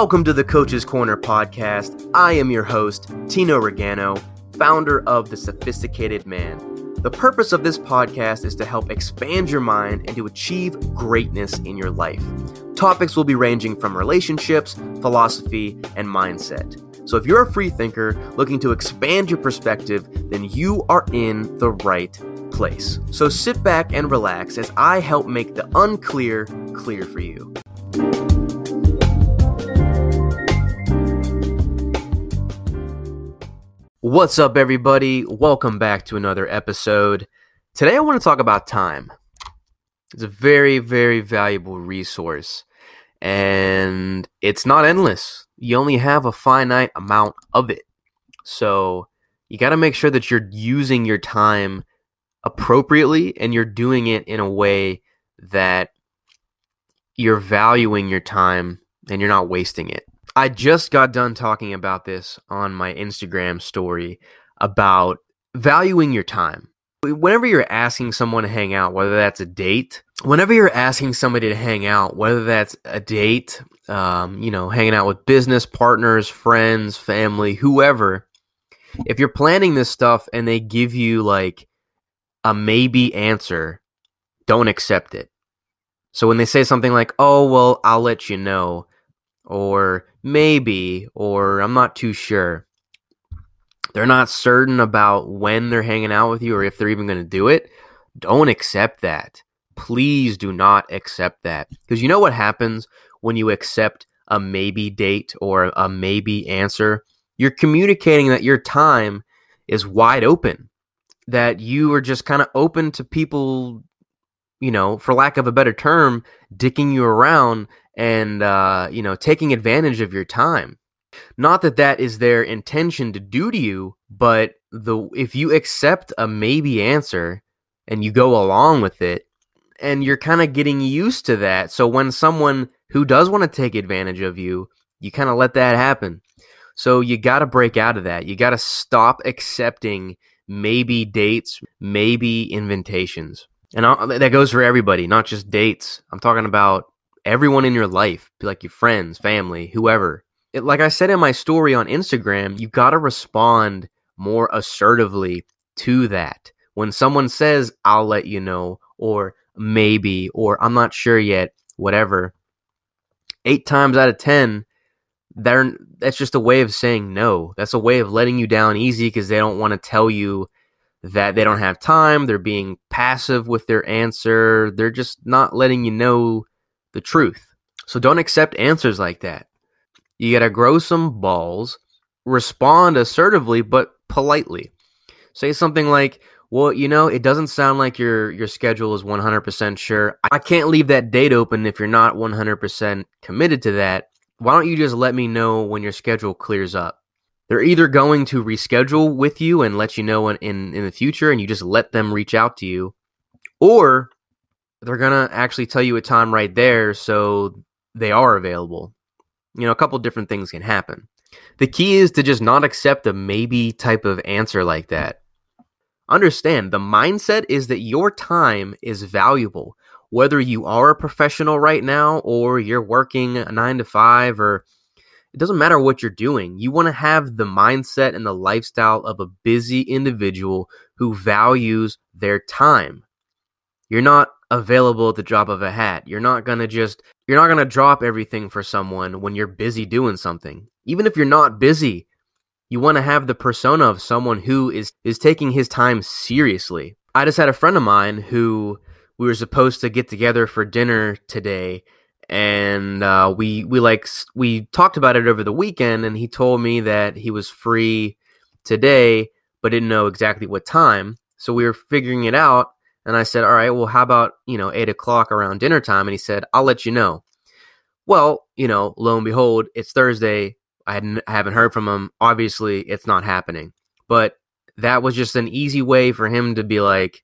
Welcome to the Coach's Corner podcast. I am your host, Tino Regano, founder of The Sophisticated Man. The purpose of this podcast is to help expand your mind and to achieve greatness in your life. Topics will be ranging from relationships, philosophy, and mindset. So if you're a free thinker looking to expand your perspective, then you are in the right place. So sit back and relax as I help make the unclear clear for you. What's up, everybody? Welcome back to another episode. Today, I want to talk about time. It's a very, very valuable resource, and it's not endless. You only have a finite amount of it. So, you got to make sure that you're using your time appropriately and you're doing it in a way that you're valuing your time and you're not wasting it. I just got done talking about this on my Instagram story about valuing your time. Whenever you're asking someone to hang out, whether that's a date, whenever you're asking somebody to hang out, whether that's a date, um, you know, hanging out with business partners, friends, family, whoever, if you're planning this stuff and they give you like a maybe answer, don't accept it. So when they say something like, oh, well, I'll let you know, or maybe, or I'm not too sure. They're not certain about when they're hanging out with you or if they're even going to do it. Don't accept that. Please do not accept that. Because you know what happens when you accept a maybe date or a maybe answer? You're communicating that your time is wide open, that you are just kind of open to people, you know, for lack of a better term, dicking you around and uh, you know taking advantage of your time. Not that that is their intention to do to you, but the if you accept a maybe answer and you go along with it, and you're kind of getting used to that. So when someone who does want to take advantage of you, you kind of let that happen. So you got to break out of that. You got to stop accepting maybe dates, maybe invitations. And that goes for everybody, not just dates. I'm talking about everyone in your life, like your friends, family, whoever. It, like I said in my story on Instagram, you got to respond more assertively to that. When someone says, I'll let you know, or maybe, or I'm not sure yet, whatever, eight times out of 10, they're, that's just a way of saying no. That's a way of letting you down easy because they don't want to tell you that they don't have time. They're being passive with their answer. They're just not letting you know the truth. So don't accept answers like that. You got to grow some balls, respond assertively but politely. Say something like, "Well, you know, it doesn't sound like your your schedule is 100% sure. I can't leave that date open if you're not 100% committed to that. Why don't you just let me know when your schedule clears up?" They're either going to reschedule with you and let you know in, in, in the future and you just let them reach out to you, or they're gonna actually tell you a time right there so they are available you know a couple different things can happen the key is to just not accept a maybe type of answer like that understand the mindset is that your time is valuable whether you are a professional right now or you're working a 9 to 5 or it doesn't matter what you're doing. You want to have the mindset and the lifestyle of a busy individual who values their time. You're not available at the drop of a hat. You're not going to just you're not going to drop everything for someone when you're busy doing something. Even if you're not busy, you want to have the persona of someone who is is taking his time seriously. I just had a friend of mine who we were supposed to get together for dinner today and uh, we we like we talked about it over the weekend and he told me that he was free today but didn't know exactly what time so we were figuring it out and I said, all right, well, how about, you know, eight o'clock around dinner time? And he said, I'll let you know. Well, you know, lo and behold, it's Thursday. I, hadn't, I haven't heard from him. Obviously, it's not happening. But that was just an easy way for him to be like,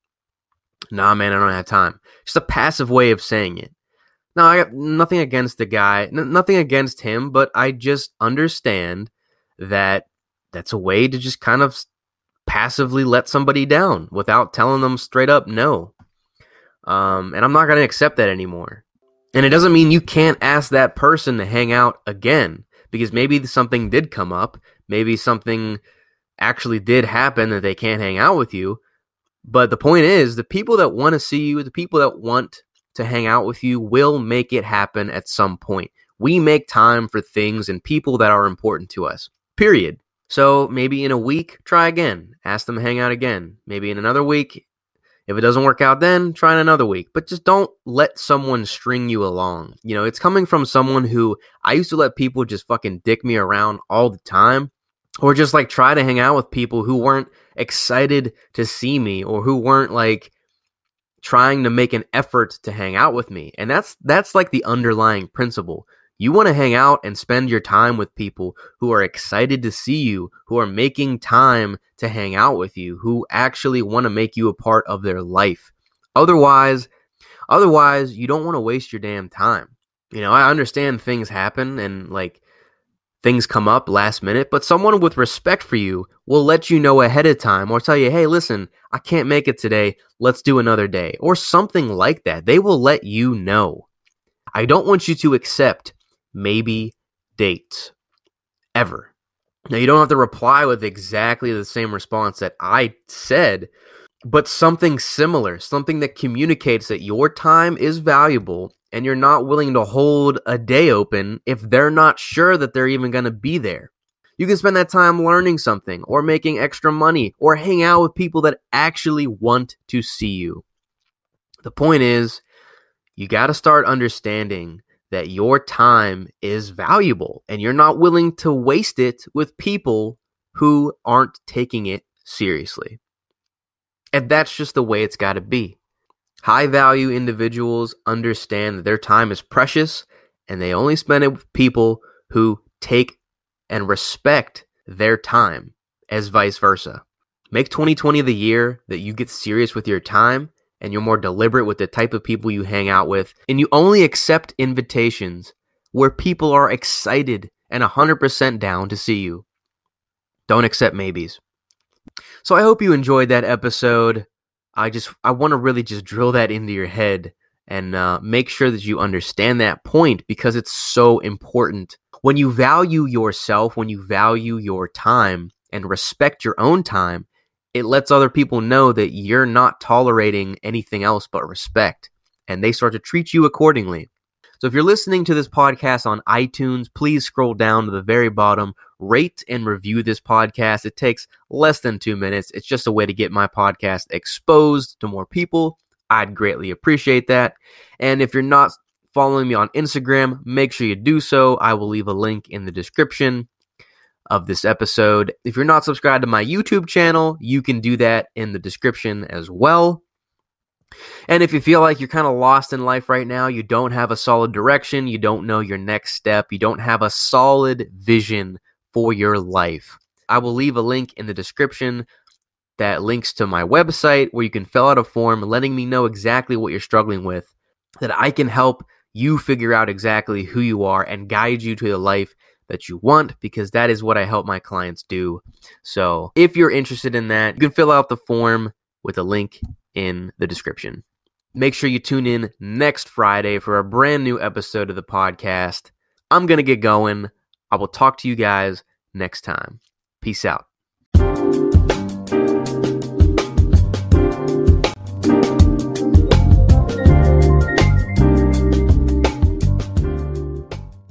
nah, man, I don't have time. Just a passive way of saying it. No, I got nothing against the guy, n- nothing against him, but I just understand that that's a way to just kind of passively let somebody down without telling them straight up no. Um, and I'm not going to accept that anymore. And it doesn't mean you can't ask that person to hang out again. because maybe something did come up, maybe something actually did happen that they can't hang out with you. But the point is, the people that want to see you, the people that want to hang out with you will make it happen at some point. We make time for things and people that are important to us. Period. So maybe in a week, try again. Ask them to hang out again. Maybe in another week. If it doesn't work out then, try in another week. But just don't let someone string you along. You know, it's coming from someone who I used to let people just fucking dick me around all the time or just like try to hang out with people who weren't excited to see me or who weren't like trying to make an effort to hang out with me. And that's that's like the underlying principle. You want to hang out and spend your time with people who are excited to see you, who are making time to hang out with you, who actually want to make you a part of their life. Otherwise, otherwise you don't want to waste your damn time. You know, I understand things happen and like things come up last minute, but someone with respect for you will let you know ahead of time or tell you, "Hey, listen, I can't make it today. Let's do another day." Or something like that. They will let you know. I don't want you to accept maybe dates ever. Now, you don't have to reply with exactly the same response that I said, but something similar, something that communicates that your time is valuable and you're not willing to hold a day open if they're not sure that they're even going to be there. You can spend that time learning something or making extra money or hang out with people that actually want to see you. The point is, you got to start understanding that your time is valuable and you're not willing to waste it with people who aren't taking it seriously. And that's just the way it's got to be. High value individuals understand that their time is precious and they only spend it with people who take and respect their time, as vice versa. Make 2020 the year that you get serious with your time and you're more deliberate with the type of people you hang out with, and you only accept invitations where people are excited and 100% down to see you. Don't accept maybes. So I hope you enjoyed that episode. I just I want to really just drill that into your head and uh, make sure that you understand that point because it's so important. When you value yourself, when you value your time and respect your own time, it lets other people know that you're not tolerating anything else but respect, and they start to treat you accordingly. So if you're listening to this podcast on iTunes, please scroll down to the very bottom, rate and review this podcast. It takes less than two minutes. It's just a way to get my podcast exposed to more people. I'd greatly appreciate that. And if you're not following me on Instagram, make sure you do so. I will leave a link in the description of this episode. If you're not subscribed to my YouTube channel, you can do that in the description as well. And if you feel like you're kind of lost in life right now, you don't have a solid direction, you don't know your next step, you don't have a solid vision for your life, I will leave a link in the description that links to my website where you can fill out a form letting me know exactly what you're struggling with, that I can help you figure out exactly who you are and guide you to the life that you want because that is what I help my clients do. So if you're interested in that, you can fill out the form with a link in the description. Make sure you tune in next Friday for a brand new episode of the podcast. I'm going to get going. I will talk to you guys next time. Peace out.